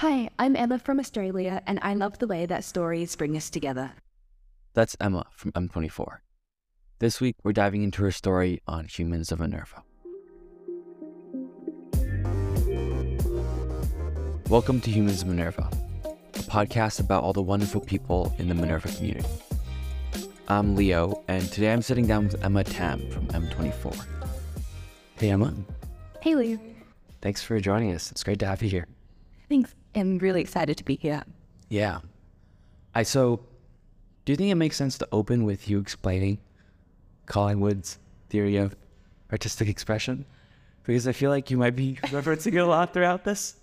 Hi, I'm Emma from Australia, and I love the way that stories bring us together. That's Emma from M24. This week, we're diving into her story on Humans of Minerva. Welcome to Humans of Minerva, a podcast about all the wonderful people in the Minerva community. I'm Leo, and today I'm sitting down with Emma Tam from M24. Hey, Emma. Hey, Leo. Thanks for joining us. It's great to have you here. Thanks. I'm really excited to be here. Yeah. I so do you think it makes sense to open with you explaining Collingwood's theory of artistic expression? Because I feel like you might be referencing it a lot throughout this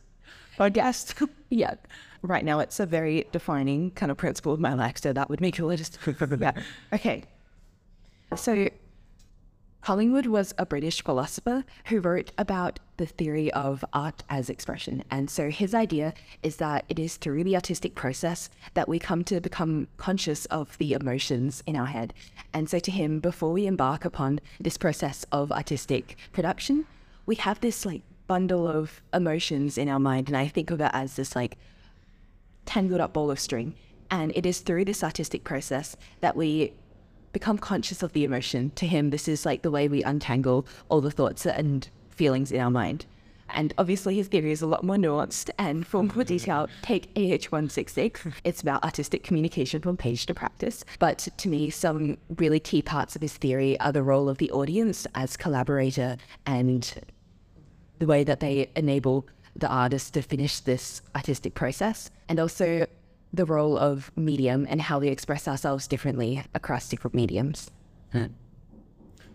podcast. Yeah. Right now, it's a very defining kind of principle of my life, so that would make it just. yeah. Okay. So, Collingwood was a British philosopher who wrote about the theory of art as expression. And so his idea is that it is through the artistic process that we come to become conscious of the emotions in our head. And so to him, before we embark upon this process of artistic production, we have this like bundle of emotions in our mind. And I think of it as this like tangled up ball of string. And it is through this artistic process that we become conscious of the emotion. To him, this is like the way we untangle all the thoughts and feelings in our mind. And obviously, his theory is a lot more nuanced. And for more detail, take AH166. It's about artistic communication from page to practice. But to me, some really key parts of his theory are the role of the audience as collaborator and the way that they enable the artist to finish this artistic process, and also the role of medium and how we express ourselves differently across different mediums. Hmm.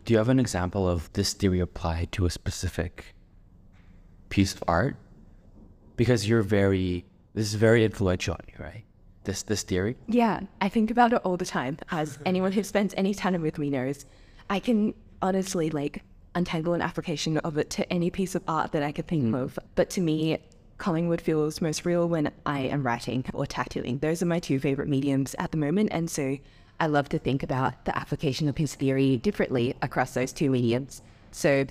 Do you have an example of this theory applied to a specific piece of art? Because you're very, this is very influential on you, right? This this theory. Yeah, I think about it all the time. As anyone who spends any time with me knows, I can honestly like untangle an application of it to any piece of art that I could think of. But to me, Collingwood feels most real when I am writing or tattooing. Those are my two favorite mediums at the moment, and so I love to think about the application of his theory differently across those two mediums. So,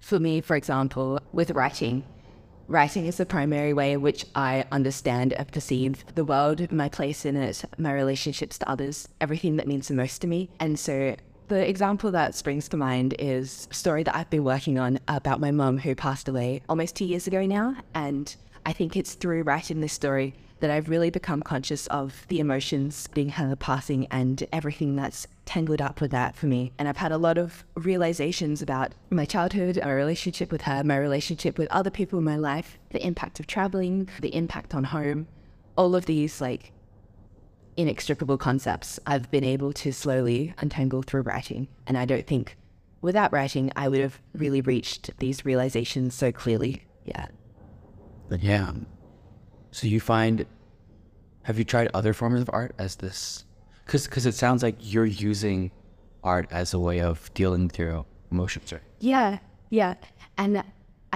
for me, for example, with writing, writing is the primary way in which I understand and perceive the world, my place in it, my relationships to others, everything that means the most to me. And so, the example that springs to mind is a story that I've been working on about my mum who passed away almost two years ago now. And I think it's through writing this story that I've really become conscious of the emotions being her passing and everything that's tangled up with that for me. And I've had a lot of realizations about my childhood, my relationship with her, my relationship with other people in my life, the impact of traveling, the impact on home, all of these like inextricable concepts I've been able to slowly untangle through writing. And I don't think without writing I would have really reached these realizations so clearly. Yeah. But yeah. So you find, have you tried other forms of art as this? Because because it sounds like you're using art as a way of dealing through emotions, right? Yeah, yeah. And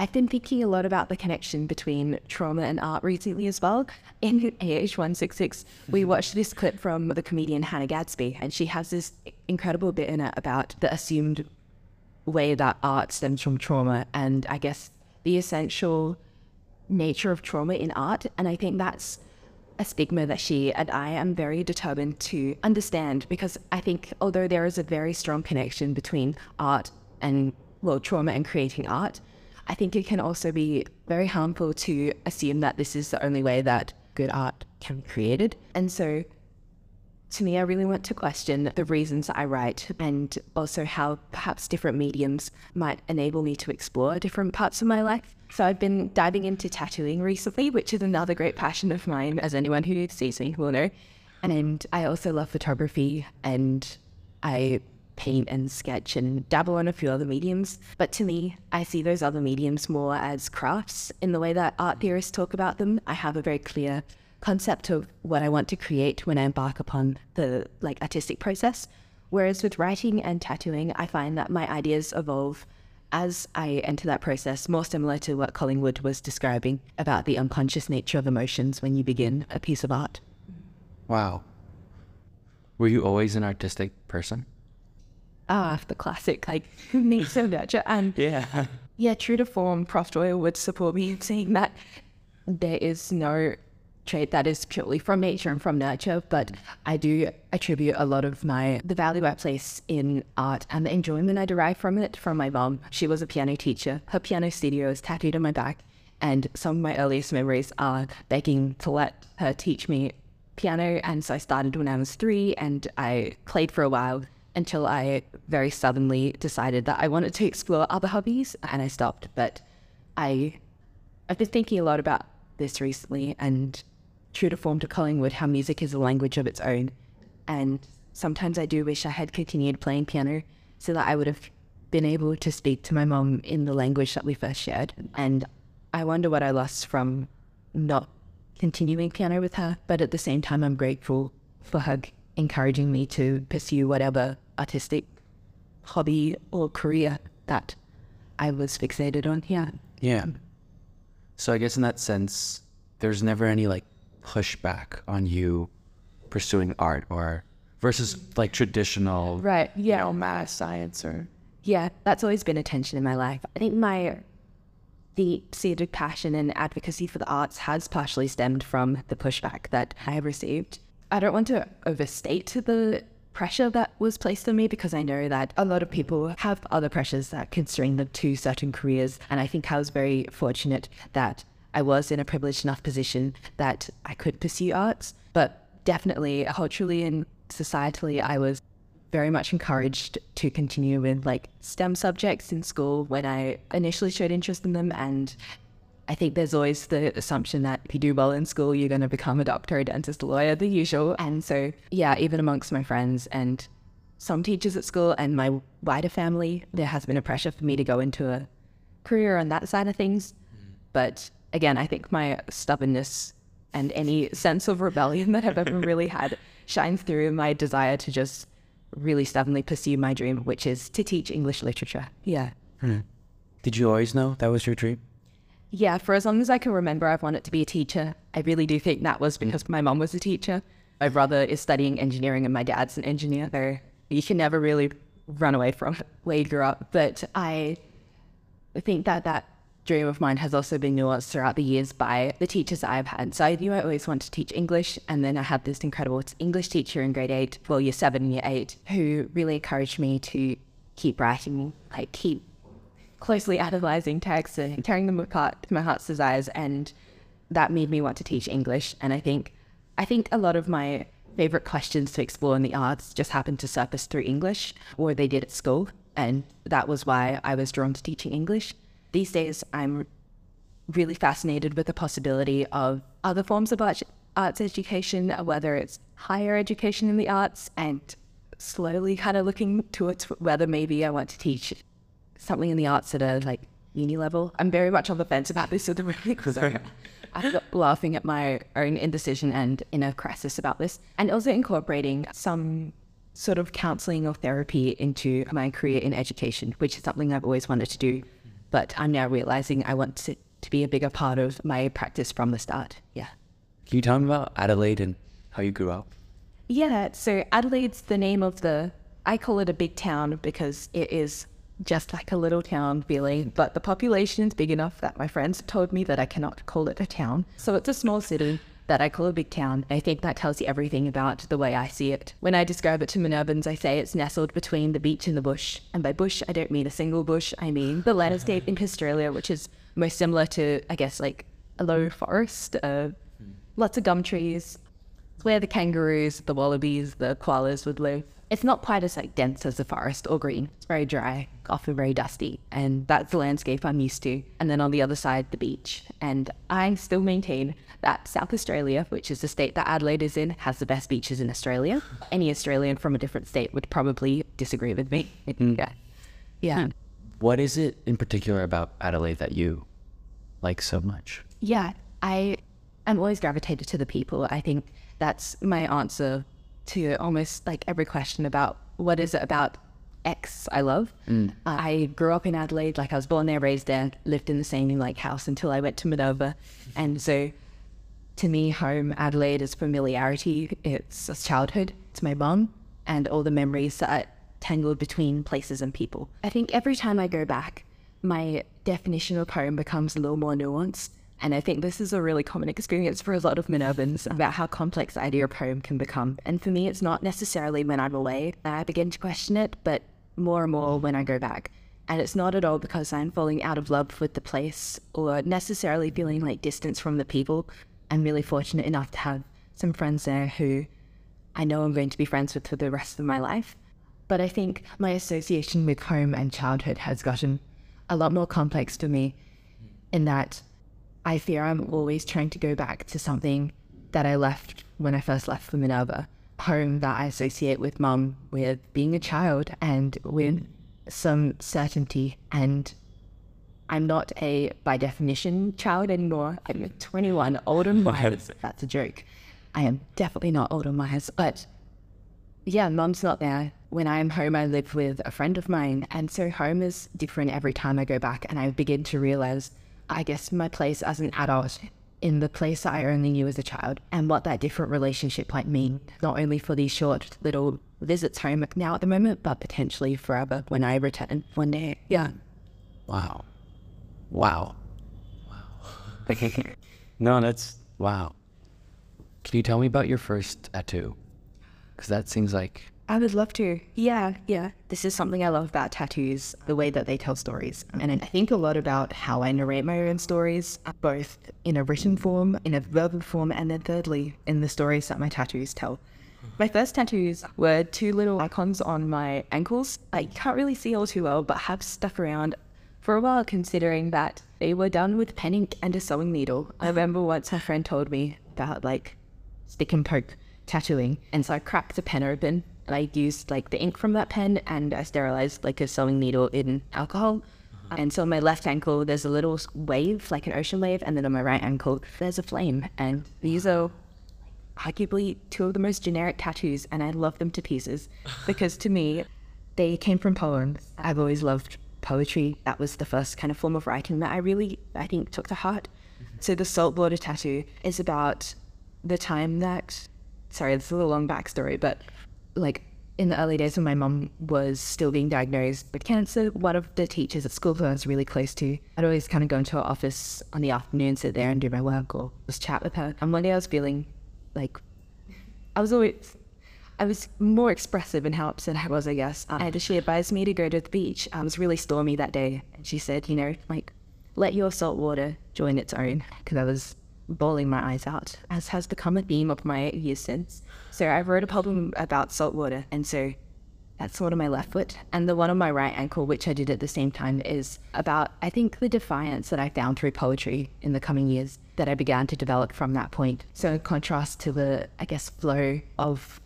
I've been thinking a lot about the connection between trauma and art recently as well. In AH166, we mm-hmm. watched this clip from the comedian Hannah Gadsby, and she has this incredible bit in it about the assumed way that art stems from trauma and I guess the essential nature of trauma in art. And I think that's a stigma that she and I am very determined to understand because I think although there is a very strong connection between art and, well, trauma and creating art, I think it can also be very harmful to assume that this is the only way that good art can be created. And so to me, I really want to question the reasons I write and also how perhaps different mediums might enable me to explore different parts of my life. So I've been diving into tattooing recently, which is another great passion of mine, as anyone who sees me will know. And I also love photography and I paint and sketch and dabble in a few other mediums. But to me, I see those other mediums more as crafts in the way that art theorists talk about them. I have a very clear concept of what I want to create when I embark upon the like artistic process. Whereas with writing and tattooing, I find that my ideas evolve as I enter that process, more similar to what Collingwood was describing about the unconscious nature of emotions when you begin a piece of art. Wow. Were you always an artistic person? Ah, the classic, like, who needs so nurture. And Yeah. yeah, true to form, Prof. Doyle would support me in saying that there is no trait that is purely from nature and from nurture, but I do attribute a lot of my the value I place in art and the enjoyment I derive from it from my mom. She was a piano teacher. Her piano studio is tattooed on my back, and some of my earliest memories are begging to let her teach me piano. And so I started when I was three, and I played for a while until I very suddenly decided that I wanted to explore other hobbies, and I stopped. But I I've been thinking a lot about this recently and true to form to Collingwood, how music is a language of its own. And sometimes I do wish I had continued playing piano so that I would have been able to speak to my mom in the language that we first shared. And I wonder what I lost from not continuing piano with her. But at the same time, I'm grateful for her encouraging me to pursue whatever artistic hobby or career that I was fixated on. Yeah. Yeah. So I guess in that sense, there's never any like pushback on you pursuing art or versus like traditional Right. you Yeah. know, math, science or Yeah, that's always been a tension in my life. I think my deep seated passion and advocacy for the arts has partially stemmed from the pushback that I have received. I don't want to overstate the pressure that was placed on me because I know that a lot of people have other pressures that constrain them to certain careers. And I think I was very fortunate that I was in a privileged enough position that I could pursue arts. But definitely, culturally and societally, I was very much encouraged to continue with like STEM subjects in school when I initially showed interest in them. And I think there's always the assumption that if you do well in school, you're going to become a doctor, a dentist, a lawyer, the usual. And so, yeah, even amongst my friends and some teachers at school and my wider family, there has been a pressure for me to go into a career on that side of things. But again, I think my stubbornness and any sense of rebellion that I've ever really had shines through my desire to just really stubbornly pursue my dream, which is to teach English literature. Yeah. Did you always know that was your dream? Yeah, for as long as I can remember, I've wanted to be a teacher. I really do think that was mm. because my mom was a teacher. My brother is studying engineering and my dad's an engineer. So you can never really run away from where you grew up. But I think that that dream of mine has also been nuanced throughout the years by the teachers I've had. So I knew I always wanted to teach English, and then I had this incredible English teacher in grade eight, well, year seven and year eight, who really encouraged me to keep writing, like keep closely analyzing texts and tearing them apart to my heart's desires, and that made me want to teach English. And I think, I think a lot of my favorite questions to explore in the arts just happened to surface through English, or they did at school, and that was why I was drawn to teaching English. These days, I'm really fascinated with the possibility of other forms of arts, arts education, whether it's higher education in the arts, and slowly kind of looking towards whether maybe I want to teach something in the arts at a like uni level. I'm very much on the fence about this at the moment because I'm laughing at my own indecision and inner crisis about this, and also incorporating some sort of counseling or therapy into my career in education, which is something I've always wanted to do, but I'm now realizing I want it to be a bigger part of my practice from the start. Yeah. Can you tell me about Adelaide and how you grew up? Yeah, so Adelaide's the name of the, I call it a big town because it is just like a little town feeling, but the population is big enough that my friends told me that I cannot call it a town. So it's a small city that I call a big town. I think that tells you everything about the way I see it. When I describe it to Minervans, I say it's nestled between the beach and the bush. And by bush, I don't mean a single bush, I mean the landscape in Australia, which is most similar to, I guess, like a low forest, uh, lots of gum trees, where the kangaroos, the wallabies, the koalas would live. It's not quite as like dense as the forest or green. It's very dry, often very dusty, and that's the landscape I'm used to. And then on the other side, the beach. And I still maintain that South Australia, which is the state that Adelaide is in, has the best beaches in Australia. Any Australian from a different state would probably disagree with me. Hmm. Yeah. Yeah. Hmm. What is it in particular about Adelaide that you like so much? Yeah, I am always gravitated to the people. I think that's my answer to almost like every question about what is it about X I love. Mm. I grew up in Adelaide, like I was born there, raised there, lived in the same like house until I went to Minerva, and so to me, home Adelaide is familiarity. It's a childhood. It's my mum and all the memories that are tangled between places and people. I think every time I go back, my definition of home becomes a little more nuanced. And I think this is a really common experience for a lot of Minervans about how complex the idea of home can become. And for me, it's not necessarily when I'm away that I begin to question it, but more and more when I go back. And it's not at all because I'm falling out of love with the place or necessarily feeling like distance from the people. I'm really fortunate enough to have some friends there who I know I'm going to be friends with for the rest of my life. But I think my association with home and childhood has gotten a lot more complex for me in that I fear I'm always trying to go back to something that I left when I first left for Minerva. Home that I associate with mum, with being a child, and with some certainty. And I'm not a, by definition, child anymore. I'm a 21, older Myers. That's a joke. I am definitely not older Myers, but yeah, mum's not there. When I'm home, I live with a friend of mine. And so home is different every time I go back. And I begin to realize, I guess, my place as an adult in the place that I only knew as a child and what that different relationship might mean, not only for these short little visits home now at the moment, but potentially forever when I return one day. Yeah. Wow. Wow. Wow. no, that's wow. Can you tell me about your first tattoo? Because that seems like I would love to. Yeah, yeah. This is something I love about tattoos, the way that they tell stories. And I think a lot about how I narrate my own stories, both in a written form, in a verbal form, and then thirdly, in the stories that my tattoos tell. My first tattoos were two little icons on my ankles. I can't really see all too well, but have stuck around for a while considering that they were done with pen ink and a sewing needle. I remember once a friend told me about like stick and poke tattooing. And so I cracked the pen open and I used like the ink from that pen and I sterilized like a sewing needle in alcohol. Uh-huh. And so on my left ankle, there's a little wave, like an ocean wave, and then on my right ankle, there's a flame. And these are arguably two of the most generic tattoos, and I love them to pieces because to me, they came from poems. I've always loved poetry. That was the first kind of form of writing that I really, I think, took to heart. Mm-hmm. So the saltwater tattoo is about the time that, sorry, this is a little long backstory, but like in the early days when my mom was still being diagnosed with cancer, one of the teachers at school that I was really close to, I'd always kind of go into her office on the afternoon, sit there and do my work or just chat with her. And one day I was feeling like I was always I was more expressive in how upset I was, I guess. And she advised me to go to the beach. Um, it was really stormy that day. And she said, you know, like, let your salt water join its own. Because I was bawling my eyes out, as has become a theme of my years since. So I wrote a poem about salt water, and so that's one on my left foot. And the one on my right ankle, which I did at the same time, is about, I think, the defiance that I found through poetry in the coming years that I began to develop from that point. So, in contrast to the, I guess, flow of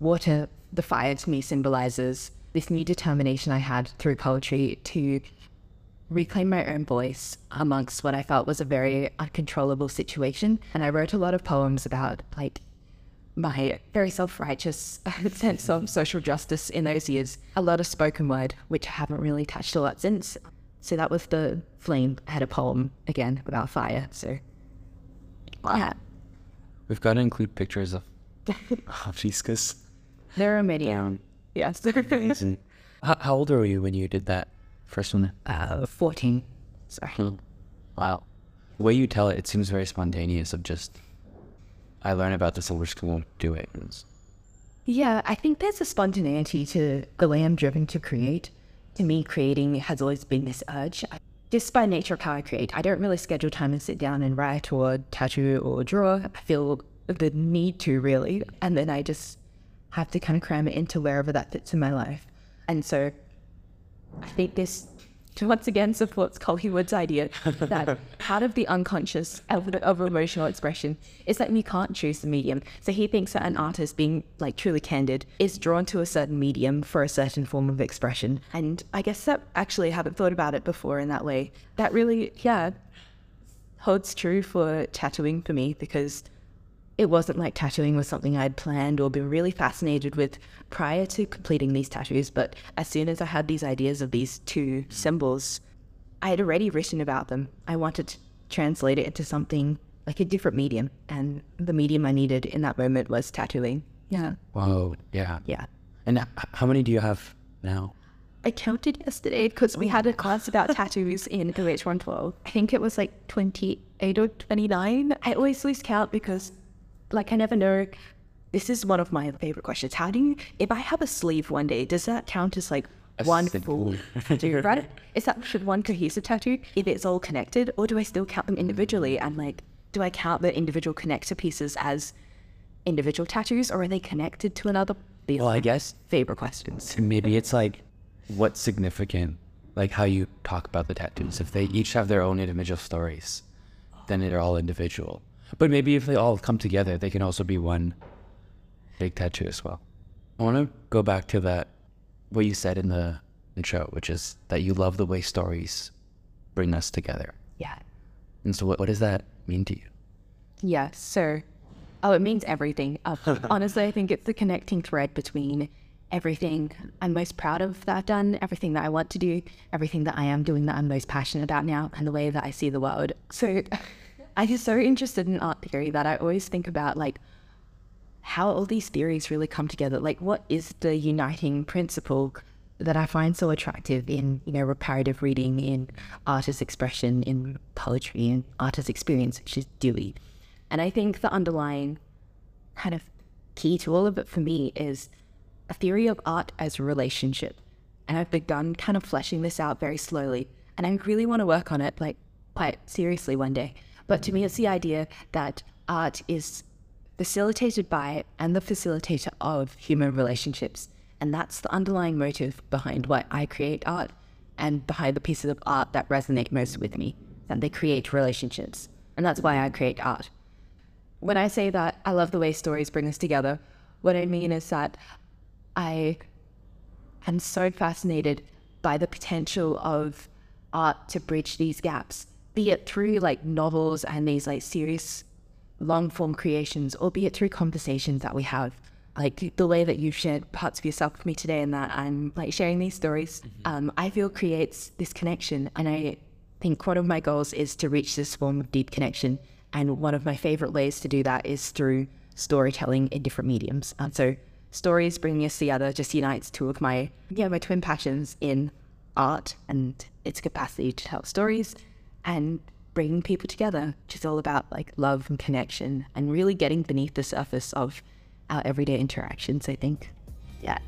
water, the fire to me symbolizes this new determination I had through poetry to reclaim my own voice amongst what I felt was a very uncontrollable situation. And I wrote a lot of poems about like my very self-righteous sense of social justice in those years. A lot of spoken word, which I haven't really touched a lot since. So that was the flame. I had a poem again about fire. So yeah. we've got to include pictures of these There are many. Yes. how, how old were you when you did that first one? uh, 14. Sorry. Wow. The way you tell it, it seems very spontaneous of just, I learn about this and we're just going to do it. Yeah, I think there's a spontaneity to the way I'm driven to create. To me, creating has always been this urge. I- Just by nature of how I create, I don't really schedule time and sit down and write or tattoo or draw. I feel the need to really, and then I just have to kind of cram it into wherever that fits in my life. And so I think this once again supports Collingwood's idea that part of the unconscious of, of emotional expression is that we can't choose the medium. So he thinks that an artist, being like truly candid, is drawn to a certain medium for a certain form of expression. And I guess that actually I haven't thought about it before in that way. That really, yeah, holds true for tattooing for me because it wasn't like tattooing was something I'd planned or been really fascinated with prior to completing these tattoos. But as soon as I had these ideas of these two symbols, I had already written about them. I wanted to translate it into something like a different medium. And the medium I needed in that moment was tattooing. Yeah. Whoa. Yeah. Yeah. And how many do you have now? I counted yesterday because we had a class about tattoos in OH 112. I think it was like 28 or 29. I always lose count because, like, I never know. This is one of my favorite questions. How do you, if I have a sleeve one day, does that count as like A one full tattoo, right? Is that should one cohesive tattoo if it's all connected, or do I still count them individually? And like, do I count the individual connector pieces as individual tattoos, or are they connected to another? These Well, I guess favorite questions. maybe it's like what's significant, like how you talk about the tattoos. If they each have their own individual stories, then they're all individual. But maybe if they all come together, they can also be one big tattoo as well. I want to go back to that what you said in the intro, which is that you love the way stories bring us together. Yeah. And so, what, what does that mean to you? Yeah, so, oh, it means everything. Uh, honestly, I think it's the connecting thread between everything I'm most proud of that I've done, everything that I want to do, everything that I am doing that I'm most passionate about now, and the way that I see the world. So, I get so interested in art theory that I always think about like how all these theories really come together. Like, what is the uniting principle that I find so attractive in, you know, reparative reading, in art as expression, in poetry, and art as experience, which is Dewey. And I think the underlying kind of key to all of it for me is a theory of art as a relationship. And I've begun kind of fleshing this out very slowly. And I really want to work on it, like, quite seriously one day. But to me, it's the idea that art is facilitated by and the facilitator of human relationships. And that's the underlying motive behind why I create art and behind the pieces of art that resonate most with me, that they create relationships. And that's why I create art. When I say that I love the way stories bring us together, what I mean is that I am so fascinated by the potential of art to bridge these gaps, be it through like novels and these like serious long form creations, or be it through conversations that we have. Like the way that you've shared parts of yourself with me today, and that I'm like sharing these stories, um, I feel creates this connection. And I think one of my goals is to reach this form of deep connection. And one of my favorite ways to do that is through storytelling in different mediums. And so stories bringing us together just unites two of my yeah my twin passions in art and its capacity to tell stories and bringing people together which is all about like love and connection and really getting beneath the surface of our everyday interactions i think yeah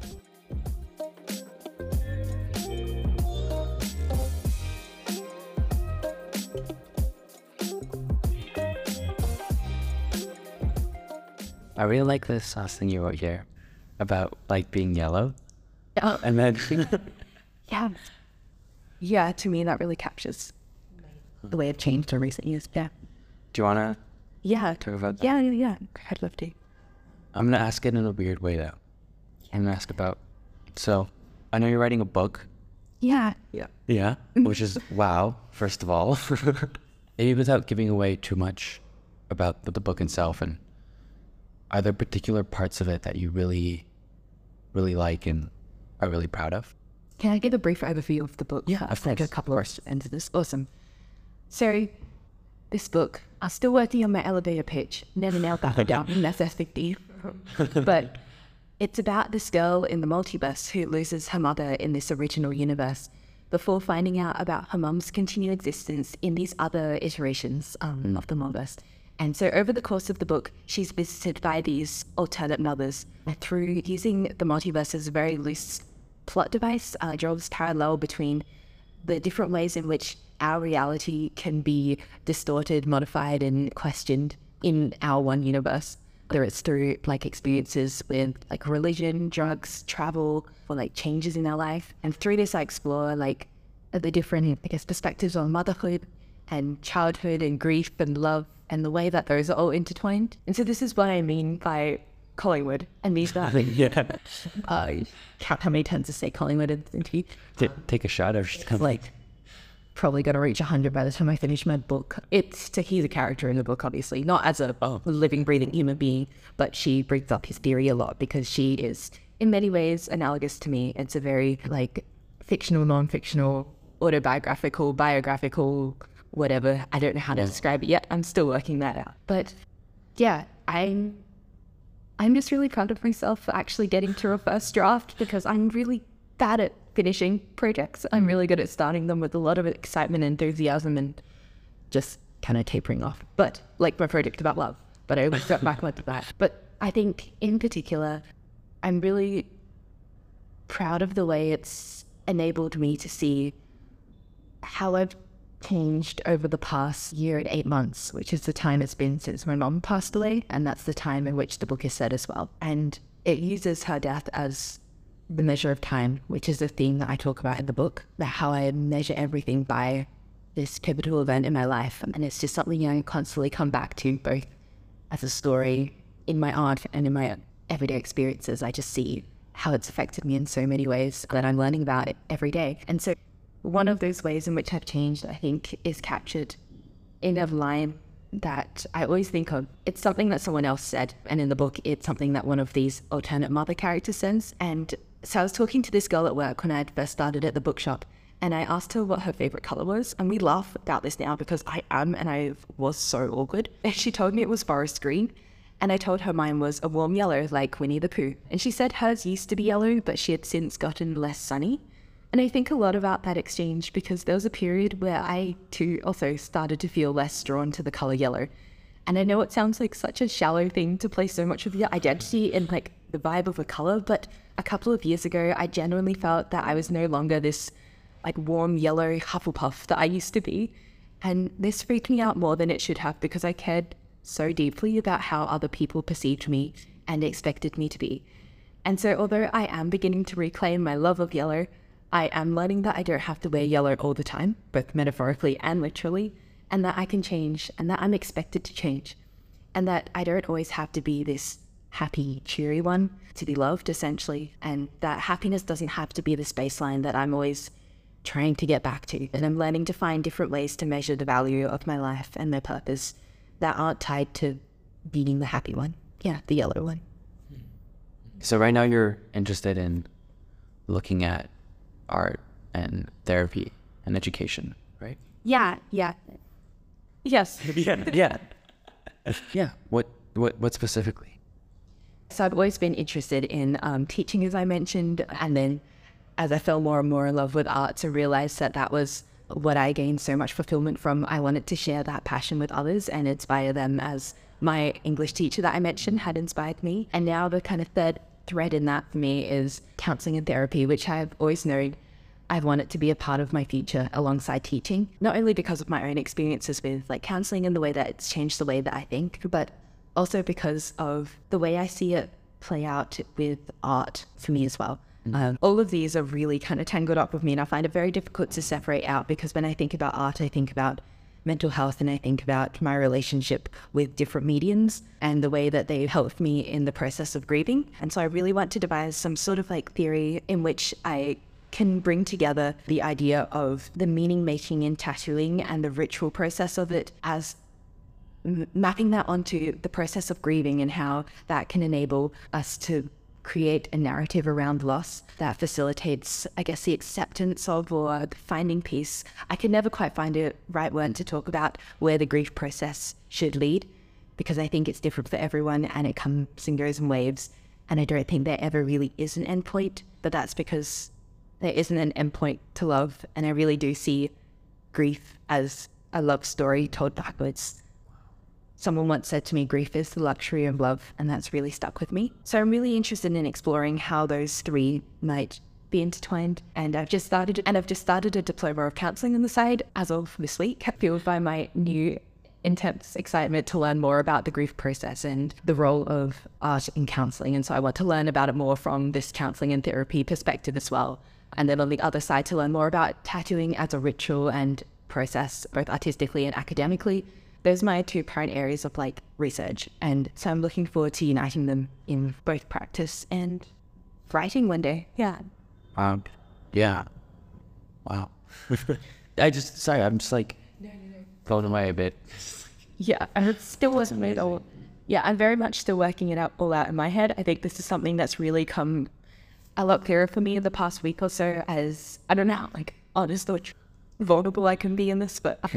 I really like this last thing you wrote here about like being yellow. Oh. And then yeah yeah to me that really captures the way i've changed in recent years yeah do you want to yeah talk about that? yeah yeah yeah i'd love to I'm going to ask it in a weird way though. I'm going to ask about, so I know you're writing a book. yeah yeah Yeah. Mm-hmm. Which is, wow, first of all. Maybe without giving away too much about the, the book itself and are there particular parts of it that you really, really like and are really proud of? Can I give a brief overview of the book? Yeah, of I've like a couple of questions into this. Awesome. So, this book, I'm still working on my elevator pitch. Never nailed that down. That's SFD. but it's about this girl in the multiverse who loses her mother in this original universe before finding out about her mum's continued existence in these other iterations um, of the multiverse. And so, over the course of the book, she's visited by these alternate mothers through using the multiverse as a very loose plot device, uh, draws parallel between the different ways in which our reality can be distorted, modified, and questioned in our one universe. Whether it's through like experiences with like religion, drugs, travel, or like changes in our life. And through this, I explore like the different, I guess, perspectives on motherhood and childhood and grief and love and the way that those are all intertwined. And so this is what I mean by Collingwood and these that. yeah. uh, count how many times I say Collingwood in in tea. take a shot or just come Like, probably going to reach 100 by the time I finish my book. It's to he's a character in the book, obviously, not as a Oh. living, breathing human being, but she brings up his theory a lot because she is, in many ways, analogous to me. It's a very, like, fictional, non fictional, autobiographical, biographical, whatever. I don't know how to describe it yet. I'm still working that out. But yeah, I'm I'm just really proud of myself for actually getting to a first draft because I'm really bad at finishing projects. I'm mm. really good at starting them with a lot of excitement and enthusiasm and just kind of tapering off. But like my project about love, but I always got back onto that. But I think in particular, I'm really proud of the way it's enabled me to see how I've changed over the past year and eight months, which is the time it's been since my mom passed away. And that's the time in which the book is set as well. And it uses her death as the measure of time, which is a theme that I talk about in the book, how I measure everything by this pivotal event in my life. And it's just something I constantly come back to, both as a story in my art and in my everyday experiences. I just see how it's affected me in so many ways that I'm learning about it every day. And so one of those ways in which I've changed, I think, is captured in a line that I always think of. It's something that someone else said, and in the book, it's something that one of these alternate mother characters says. And so I was talking to this girl at work when I had first started at the bookshop, and I asked her what her favorite color was. And we laugh about this now because I am and I was so awkward. And she told me it was forest green. And I told her mine was a warm yellow, like Winnie the Pooh. And she said hers used to be yellow, but she had since gotten less sunny. And I think a lot about that exchange because there was a period where I too also started to feel less drawn to the color yellow. And I know it sounds like such a shallow thing to place so much of your identity in like the vibe of a color, but a couple of years ago, I genuinely felt that I was no longer this like warm yellow Hufflepuff that I used to be. And this freaked me out more than it should have because I cared so deeply about how other people perceived me and expected me to be. And so, although I am beginning to reclaim my love of yellow, I am learning that I don't have to wear yellow all the time, both metaphorically and literally, and that I can change and that I'm expected to change, and that I don't always have to be this happy, cheery one to be loved, essentially, and that happiness doesn't have to be this baseline that I'm always trying to get back to. And I'm learning to find different ways to measure the value of my life and my purpose that aren't tied to being the happy one. Yeah, the yellow one. So right now you're interested in looking at art and therapy and education, right? Yeah, yeah. Yes. yeah, yeah. yeah. What what what specifically? So I've always been interested in um, teaching, as I mentioned, and then as I fell more and more in love with art, to realize that that was what I gained so much fulfillment from. I wanted to share that passion with others and inspire them as my English teacher that I mentioned had inspired me. And now the kind of third thread in that for me is counseling and therapy, which I've always known I've wanted to be a part of my future alongside teaching, not only because of my own experiences with like counseling and the way that it's changed the way that I think, but also because of the way I see it play out with art for me as well. Um, all of these are really kind of tangled up with me, and I find it very difficult to separate out because when I think about art, I think about mental health and I think about my relationship with different mediums and the way that they helped me in the process of grieving. And so I really want to devise some sort of like theory in which I can bring together the idea of the meaning making in tattooing and the ritual process of it as mapping that onto the process of grieving and how that can enable us to create a narrative around loss that facilitates, I guess, the acceptance of or the finding peace. I can never quite find a right word to talk about where the grief process should lead because I think it's different for everyone and it comes and goes in waves. And I don't think there ever really is an endpoint, but that's because there isn't an endpoint to love. And I really do see grief as a love story told backwards. Someone once said to me, grief is the luxury of love, and that's really stuck with me. So I'm really interested in exploring how those three might be intertwined. And I've just started and I've just started a diploma of counselling on the side as of this week, fueled by my new intense excitement to learn more about the grief process and the role of art in counselling. And so I want to learn about it more from this counselling and therapy perspective as well. And then on the other side, to learn more about tattooing as a ritual and process, both artistically and academically. Those are my two current areas of like research. And so I'm looking forward to uniting them in both practice and writing one day. Yeah. Um, yeah. Wow. I just sorry, I'm just like blown away a bit. Yeah, and it still wasn't made all. Yeah, I'm very much still working it out all out in my head. I think this is something that's really come a lot clearer for me in the past week or so. As I don't know, like honest or vulnerable I can be in this, but I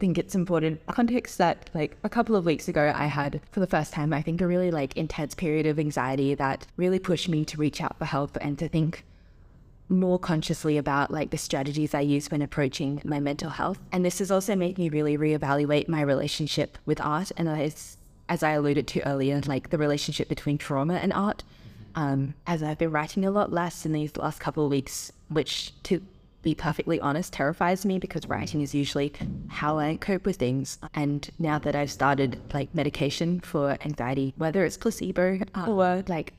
think it's important context that like a couple of weeks ago I had for the first time I think a really like intense period of anxiety that really pushed me to reach out for help and to think more consciously about like the strategies I use when approaching my mental health. And this has also made me really reevaluate my relationship with art. And as, as I alluded to earlier, like the relationship between trauma and art. Um, as I've been writing a lot less in these last couple of weeks, which to be perfectly honest terrifies me because writing is usually how I cope with things. And now that I've started like medication for anxiety, whether it's placebo or like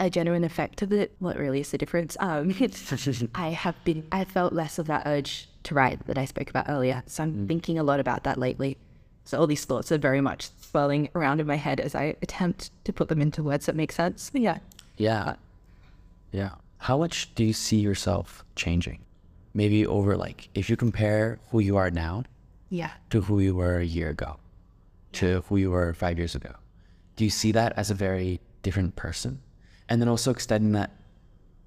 a genuine effect of it. What really is the difference? Um, I have been, I felt less of that urge to write that I spoke about earlier. So I'm thinking a lot about that lately. So all these thoughts are very much swirling around in my head as I attempt to put them into words that make sense. Yeah. Yeah. Yeah. How much do you see yourself changing? Maybe over like, if you compare who you are now Yeah. to who you were a year ago, to who you were five years ago, do you see that as a very different person? And then also extending that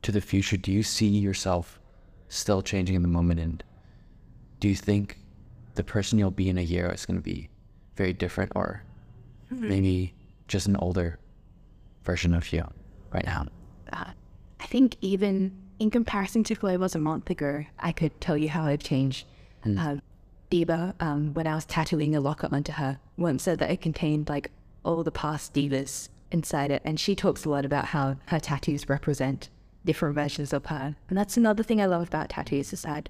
to the future, do you see yourself still changing in the moment? And do you think the person you'll be in a year is going to be very different or maybe just an older version of you right now? uh, I think even in comparison to who I was a month ago, I could tell you how I've changed. Um, Diva, um, when I was tattooing a locket onto her, once said that it contained like all the past divas inside it, and she talks a lot about how her tattoos represent different versions of her. And that's another thing I love about tattoos is that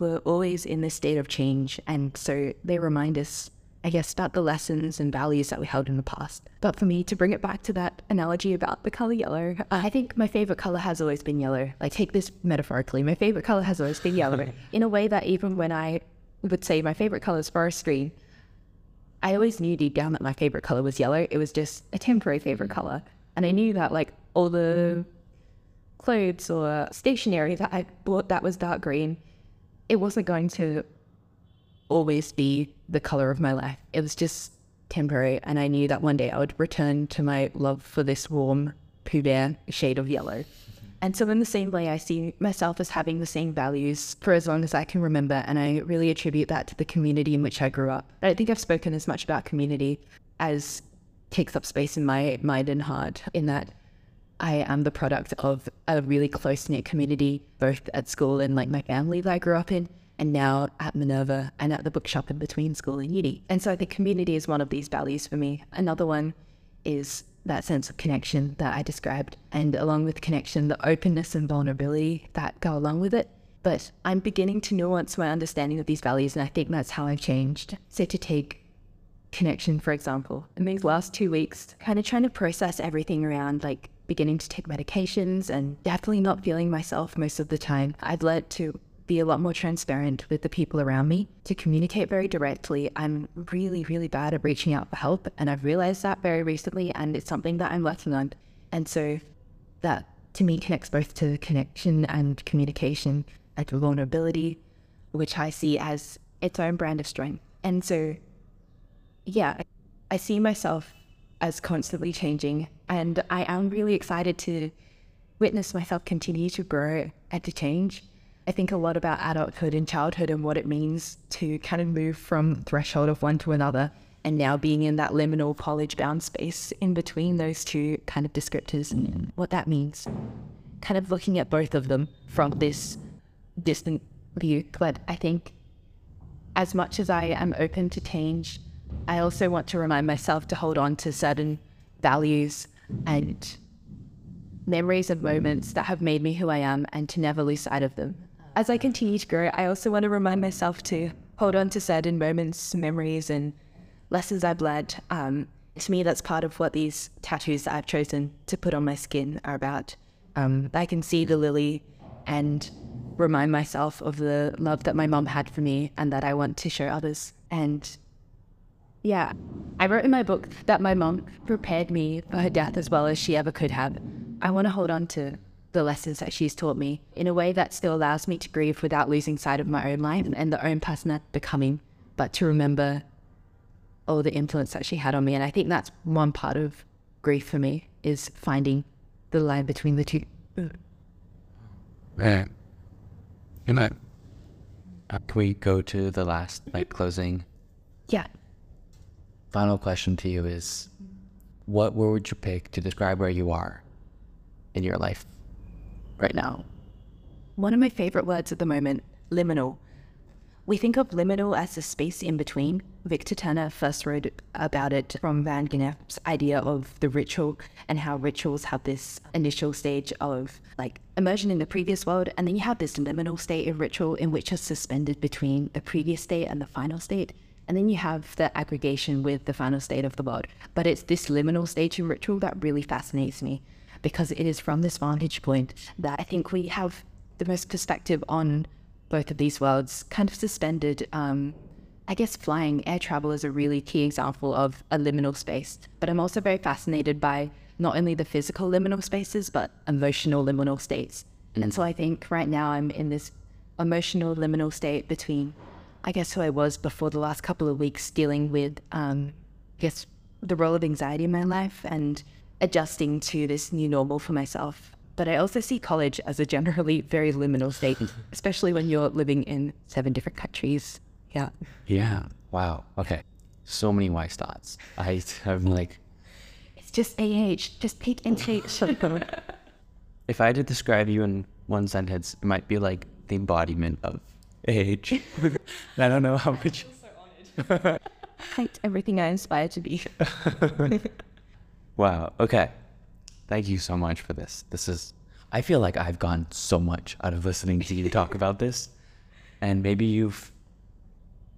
we're always in this state of change, and so they remind us, I guess, about the lessons and values that we held in the past. But for me, to bring it back to that analogy about the color yellow, uh, I think my favorite color has always been yellow. Like, take this metaphorically, my favorite color has always been yellow, in a way that even when I would say my favorite color is forestry, I always knew deep down that my favorite color was yellow. It was just a temporary favorite color. And I knew that, like, all the clothes or stationery that I bought that was dark green, it wasn't going to always be the color of my life. It was just temporary. And I knew that one day I would return to my love for this warm Pooh Bear shade of yellow. And so, in the same way, I see myself as having the same values for as long as I can remember. And I really attribute that to the community in which I grew up. I don't think I've spoken as much about community as takes up space in my mind and heart, in that I am the product of a really close knit community, both at school and like my family that I grew up in, and now at Minerva and at the bookshop in between school and uni. And so I think community is one of these values for me. Another one is that sense of connection that I described, and along with connection, the openness and vulnerability that go along with it. But I'm beginning to nuance my understanding of these values, and I think that's how I've changed. So to take connection, for example, in these last two weeks, kind of trying to process everything around like beginning to take medications and definitely not feeling myself most of the time. I've learned to be a lot more transparent with the people around me, to communicate very directly. I'm really, really bad at reaching out for help, and I've realized that very recently, and it's something that I'm working on. And so that to me connects both to connection and communication and vulnerability, which I see as its own brand of strength. And so yeah, I see myself as constantly changing, and I am really excited to witness myself continue to grow and to change. I think a lot about adulthood and childhood and what it means to kind of move from threshold of one to another, and now being in that liminal college bound space in between those two kind of descriptors, and what that means. Kind of looking at both of them from this distant view, but I think as much as I am open to change, I also want to remind myself to hold on to certain values and memories of moments that have made me who I am and to never lose sight of them. As I continue to grow, I also want to remind myself to hold on to certain moments, memories, and lessons I've learned. Um, to me, that's part of what these tattoos that I've chosen to put on my skin are about. Um, I can see the lily and remind myself of the love that my mom had for me and that I want to show others. And yeah, I wrote in my book that my mom prepared me for her death as well as she ever could have. I want to hold on to the lessons that she's taught me in a way that still allows me to grieve without losing sight of my own life and the own person I'm becoming, but to remember all the influence that she had on me. And I think that's one part of grief for me is finding the line between the two. Right. Good night. Uh, can we go to the last like closing? Yeah. Final question to you is, what word would you pick to describe where you are in your life right now? One of my favorite words at the moment, liminal. We think of liminal as the space in between. Victor Turner first wrote about it from Van Gennep's idea of the ritual and how rituals have this initial stage of like immersion in the previous world, and then you have this liminal state of ritual in which is suspended between the previous state and the final state. And then you have the aggregation with the final state of the world. But it's this liminal stage in ritual that really fascinates me because it is from this vantage point that I think we have the most perspective on both of these worlds kind of suspended. Um, I guess flying air travel is a really key example of a liminal space, but I'm also very fascinated by not only the physical liminal spaces, but emotional liminal states. And so I think right now I'm in this emotional liminal state between, I guess, who I was before the last couple of weeks dealing with, um, I guess, the role of anxiety in my life and adjusting to this new normal for myself. But I also see college as a generally very liminal state, especially when you're living in seven different countries. Yeah. Yeah. Wow. Okay. So many wise thoughts. I I'm like, It's just AH, just peek into if I had to describe you in one sentence, it might be like the embodiment of age. I don't know how much. Thanked everything I aspire to be. Wow. Okay. Thank you so much for this. This is. I feel like I've gotten so much out of listening to you talk about this, and maybe you've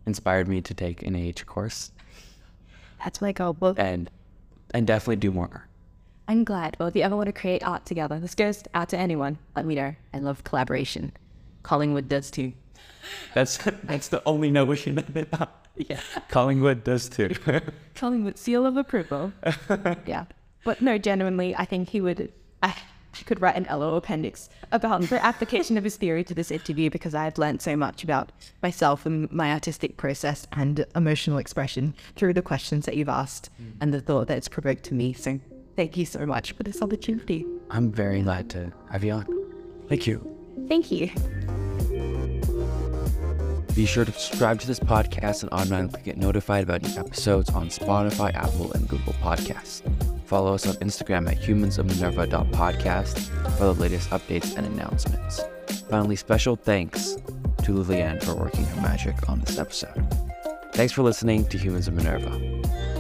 inspired me to take an AH course That's my goal. Well, and and definitely do more. I'm glad. Well, if you ever want to create art together, this goes out to anyone. Let me know. I love collaboration. Collingwood does too. That's that's the only notion of it. Yeah. Collingwood does too. Collingwood seal of approval. yeah. But no, genuinely, I think he would. I, I could write an LO appendix about the application of his theory to this interview because I've learned so much about myself and my artistic process and emotional expression through the questions that you've asked hmm. and the thought that it's provoked to me. So thank you so much for this opportunity. I'm very glad to have you on. Thank you. Thank you. Be sure to subscribe to this podcast and automatically get notified about new episodes on Spotify, Apple, and Google Podcasts. Follow us on Instagram at humansofminerva.podcast for the latest updates and announcements. Finally, special thanks to Liliane for working her magic on this episode. Thanks for listening to Humans of Minerva.